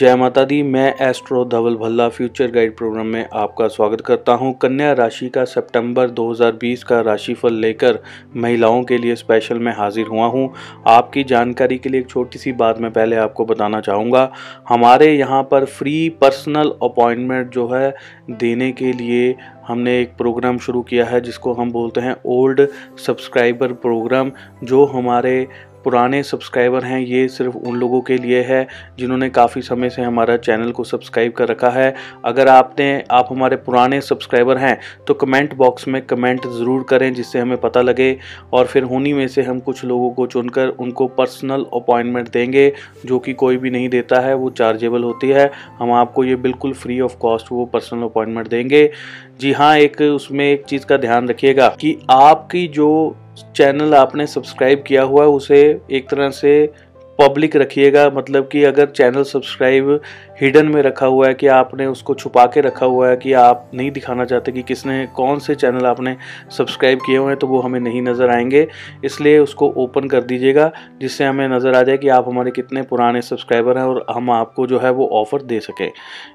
जय माता दी। मैं astro Dhaval Bhalla future guide program में आपका स्वागत करता हूँ। कन्या राशि का सितंबर 2020 का राशिफल लेकर महिलाओं के लिए स्पेशल मैं हाजिर हुआ हूँ। आपकी जानकारी के लिए एक छोटी सी बात मैं पहले आपको बताना चाहूँगा। हमारे यहाँ पर फ्री पर्सनल अपॉइंटमेंट जो है, देने के लिए हमने एक प्रोग्राम शुरू किया है, जिसको हम बोलते हैं ओल्ड सब्सक्राइबर प्रोग्राम जो हमारे पुराने सब्सक्राइबर हैं, ये सिर्फ़ उन लोगों के लिए है, जिन्होंने काफ़ी समय से हमारा चैनल को सब्सक्राइब कर रखा है। अगर आपने, आप हमारे पुराने सब्सक्राइबर हैं तो कमेंट बॉक्स में कमेंट ज़रूर करें, जिससे हमें पता लगे, और फिर उन्हीं में से हम कुछ लोगों को चुनकर उनको पर्सनल अपॉइंटमेंट देंगे, जो कि कोई भी नहीं देता है, वो चार्जेबल होती है। हम आपको ये बिल्कुल फ्री ऑफ़ कॉस्ट वो पर्सनल अपॉइंटमेंट देंगे। जी हाँ एक उसमें एक चीज़ का ध्यान रखिएगा कि आपकी जो चैनल आपने सब्सक्राइब किया हुआ है, उसे एक तरह से पब्लिक रखिएगा मतलब कि अगर चैनल सब्सक्राइब हिडन में रखा हुआ है कि आपने उसको छुपा के रखा हुआ है कि आप नहीं दिखाना चाहते कि किसने, कौन से चैनल आपने सब्सक्राइब किए हुए हैं तो वो हमें नहीं नज़र आएँगे। इसलिए उसको ओपन कर दीजिएगा, जिससे हमें नज़र आ जाए कि आप हमारे कितने पुराने सब्सक्राइबर हैं और हम आपको जो है वो ऑफ़र दे सकें।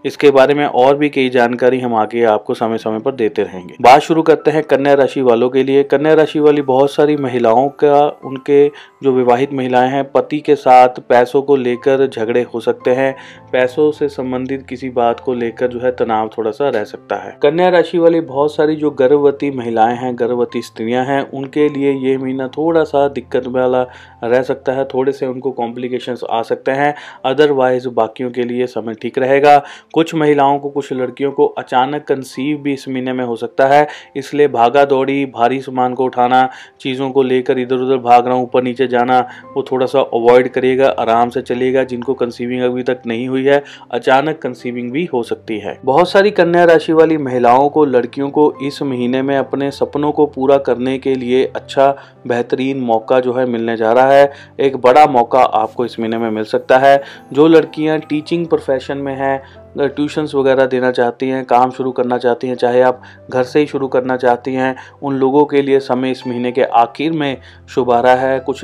इसके बारे में और भी कई जानकारी हम आगे आपको समय समय पर देते रहेंगे। बात शुरू करते हैं कन्या राशि वालों के लिए। कन्या राशि वाली बहुत सारी महिलाओं का, उनके जो विवाहित महिलाएँ हैं, पति के साथ पैसों को लेकर झगड़े हो सकते हैं। पैसों से संबंधित किसी बात को लेकर जो है तनाव थोड़ा सा रह सकता है। कन्या राशि वाली बहुत सारी जो गर्भवती महिलाएँ हैं, गर्भवती स्त्रियाँ हैं, उनके लिए ये महीना थोड़ा सा दिक्कत वाला रह सकता है। थोड़े से उनको कॉम्प्लिकेशंस आ सकते हैं। अदरवाइज़ बाकियों के लिए समय ठीक रहेगा। कुछ महिलाओं को, कुछ लड़कियों को अचानक कंसीव भी इस महीने में हो सकता है। इसलिए भागा दौड़ी, भारी सामान को उठाना, चीज़ों को लेकर इधर उधर भाग रहा हूँ, ऊपर नीचे जाना, वो थोड़ा सा अवॉइड करिएगा आराम से चलिएगा जिनको कंसीविंग अभी तक नहीं हुई है, अचानक कंसीविंग भी हो सकती है। बहुत सारी कन्या राशि वाली महिलाओं को, लड़कियों को इस महीने में अपने सपनों को पूरा करने के लिए अच्छा बेहतरीन मौका जो है मिलने जा रहा है। एक बड़ा मौका आपको इस महीने में मिल सकता है। जो लड़कियाँ टीचिंग प्रोफेशन में हैं ट्यूशन्स वगैरह देना चाहती हैं, काम शुरू करना चाहती हैं, चाहे आप घर से ही शुरू करना चाहती हैं, उन लोगों के लिए समय इस महीने के आखिर में शुभ आ रहा है। कुछ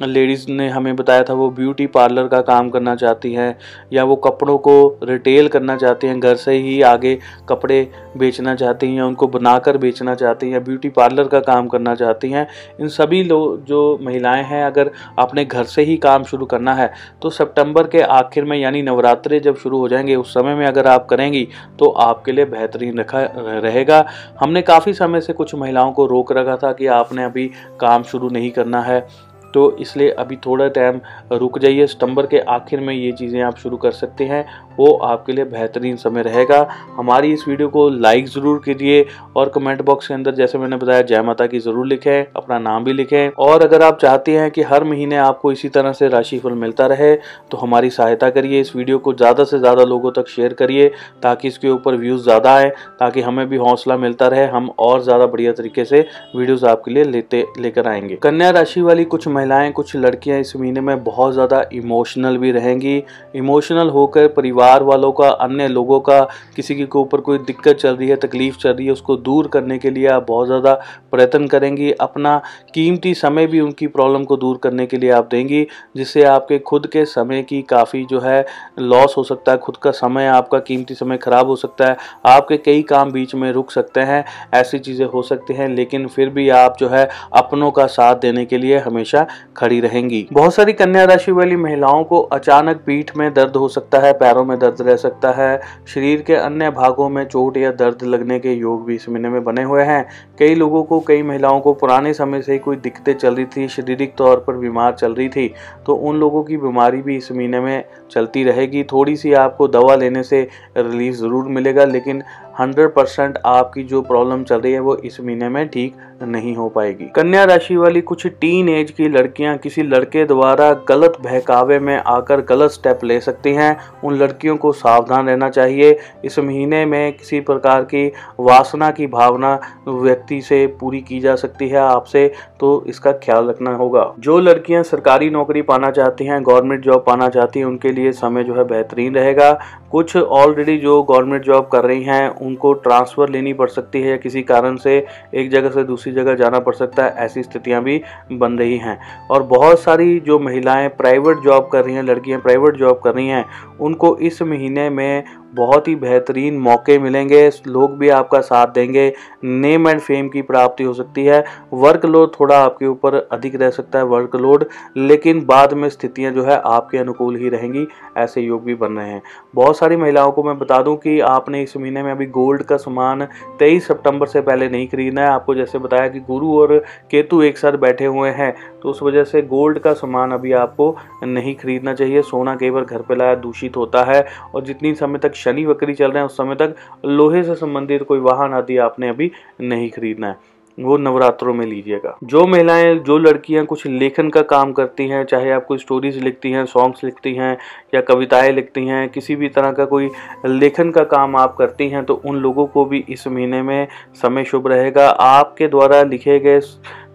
लेडीज़ ने हमें बताया था, वो ब्यूटी पार्लर का काम करना चाहती हैं या वो कपड़ों को रिटेल करना चाहती हैं, घर से ही आगे कपड़े बेचना चाहती हैं या उनको बनाकर बेचना चाहती हैं या ब्यूटी पार्लर का काम करना चाहती हैं। इन सभी लोग जो महिलाएँ हैं, अगर आपने घर से ही काम शुरू करना है तो सितंबर के आखिर में, यानी नवरात्रे जब शुरू हो जाएँगे, उस समय में अगर आप करेंगी तो आपके लिए बेहतरीन रखा, रहेगा। हमने काफ़ी समय से कुछ महिलाओं को रोक रखा था कि आपने अभी काम शुरू नहीं करना है। तो इसलिए अभी थोड़ा टाइम रुक जाइए। सितंबर के आखिर में ये चीज़ें आप शुरू कर सकते हैं। वो आपके लिए बेहतरीन समय रहेगा। हमारी इस वीडियो को लाइक ज़रूर कीजिए और कमेंट बॉक्स के अंदर जैसे मैंने बताया, जय माता की ज़रूर लिखें, अपना नाम भी लिखें। और अगर आप चाहते हैं कि हर महीने आपको इसी तरह से राशिफल मिलता रहे तो हमारी सहायता करिए। इस वीडियो को ज़्यादा से ज़्यादा लोगों तक शेयर करिए, ताकि इसके ऊपर व्यूज़ ज़्यादा आए, ताकि हमें भी हौसला मिलता रहे। हम और ज़्यादा बढ़िया तरीके से वीडियोज़ आपके लिए लेते, लेकर आएँगे। कन्या राशि वाली कुछ महिलाएँ, कुछ लड़कियाँ इस महीने में बहुत ज़्यादा इमोशनल भी रहेंगी। इमोशनल होकर परिवार वालों का, अन्य लोगों का, किसी के ऊपर कोई दिक्कत चल रही है, तकलीफ़ चल रही है, उसको दूर करने के लिए आप बहुत ज़्यादा प्रयत्न करेंगी। अपना कीमती समय भी उनकी प्रॉब्लम को दूर करने के लिए आप देंगी, जिससे आपके खुद के समय की काफ़ी जो है लॉस हो सकता है, खुद का समय, आपका कीमती समय ख़राब हो सकता है, आपके कई काम बीच में रुक सकते हैं, ऐसी चीज़ें हो सकती हैं, लेकिन फिर भी आप जो है, अपनों का साथ देने के लिए हमेशा खड़ी रहेंगी। बहुत सारी कन्या राशि वाली महिलाओं को अचानक पीठ में दर्द हो सकता है, पैरों में दर्द रह सकता है, शरीर के अन्य भागों में चोट या दर्द लगने के योग भी इस महीने में बने हुए हैं। कई लोगों को, कई महिलाओं को पुराने समय से ही कोई दिक्कतें चल रही थी, शारीरिक तौर पर बीमार चल रही थी तो उन लोगों की बीमारी भी इस महीने में चलती रहेगी। थोड़ी सी आपको दवा लेने से रिलीफ ज़रूर मिलेगा, लेकिन हंड्रेड परसेंट आपकी जो प्रॉब्लम चल रही है वो इस महीने में ठीक नहीं हो पाएगी। कन्या राशि वाली कुछ टीन एज की लड़कियाँ किसी लड़के द्वारा गलत बहकावे में आकर गलत स्टेप ले सकती हैं। उन लड़कियों को सावधान रहना चाहिए। इस महीने में किसी प्रकार की वासना की भावना व्यक्ति से पूरी की जा सकती है आपसे तो इसका ख्याल रखना होगा। जो लड़कियाँ सरकारी नौकरी पाना चाहती हैं, गवर्नमेंट जॉब पाना चाहती हैं, उनके लिए समय जो है बेहतरीन रहेगा। कुछ ऑलरेडी जो गवर्नमेंट जॉब कर रही हैं उनको ट्रांसफ़र लेनी पड़ सकती है या किसी कारण से एक जगह से दूसरी जगह जाना पड़ सकता है, ऐसी स्थितियाँ भी बन रही हैं। और बहुत सारी जो महिलाएँ प्राइवेट जॉब कर रही हैं, लड़कियाँ प्राइवेट जॉब कर रही हैं, उनको इस महीने में बहुत ही बेहतरीन मौके मिलेंगे। लोग भी आपका साथ देंगे। नेम एंड फेम की प्राप्ति हो सकती है। वर्कलोड थोड़ा आपके ऊपर अधिक रह सकता है, वर्कलोड, लेकिन बाद में स्थितियाँ जो है आपके अनुकूल ही रहेंगी। ऐसे योग भी बन रहे हैं। बहुत सारी महिलाओं को मैं बता दूँ कि आपने इस महीने में अभी गोल्ड का सामान तेईस सितंबर से पहले नहीं खरीदना है। आपको जैसे बताया कि गुरु और केतु एक साथ बैठे हुए हैं तो उस वजह से गोल्ड का सामान अभी आपको नहीं खरीदना चाहिए। सोना कई बार घर पर लाया, दूषित होता है। और जितनी समय तक शनि वक्री चल रहे हैं उस समय तक, लोहे से संबंधित कोई वाहन आदि आपने अभी नहीं खरीदना है। वो नवरात्रों में लीजिएगा। जो महिलाएँ, जो लड़कियाँ कुछ लेखन का काम करती हैं, चाहे आप कोई स्टोरीज लिखती हैं सॉन्ग्स लिखती हैं, या कविताएँ लिखती हैं, किसी भी तरह का कोई लेखन का काम आप करती हैं तो उन लोगों को भी इस महीने में समय शुभ रहेगा। आपके द्वारा लिखे गए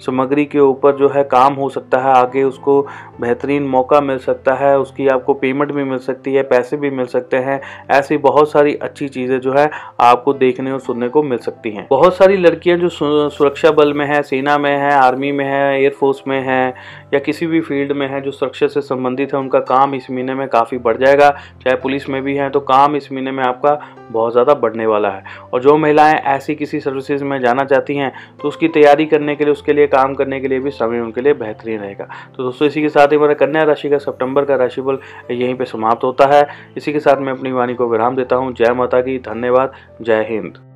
सामग्री के ऊपर जो है काम हो सकता है, आगे उसको बेहतरीन मौका मिल सकता है, उसकी आपको पेमेंट भी मिल सकती है, पैसे भी मिल सकते हैं, ऐसी बहुत सारी अच्छी चीज़ें जो है आपको देखने और सुनने को मिल सकती हैं। बहुत सारी लड़कियाँ जो सुरक्षा बल में है, सेना में है आर्मी में है एयरफोर्स में है, या किसी भी फ़ील्ड में है जो सुरक्षा से संबंधित है, उनका काम इस महीने में काफ़ी बढ़ जाएगा। चाहे पुलिस में भी है तो काम इस महीने में आपका बहुत ज़्यादा बढ़ने वाला है। और जो महिलाएँ ऐसी किसी सर्विसेज़ में जाना चाहती हैं तो उसकी तैयारी करने के लिए, उसके लिए काम करने के लिए भी समय उनके लिए बेहतरीन रहेगा। तो दोस्तों, इसी के साथ ही मेरा कन्या राशि का सितंबर का राशिफल यहीं पे समाप्त होता है। इसी के साथ मैं अपनी वाणी को विराम देता हूँ। जय माता की धन्यवाद, जय हिंद।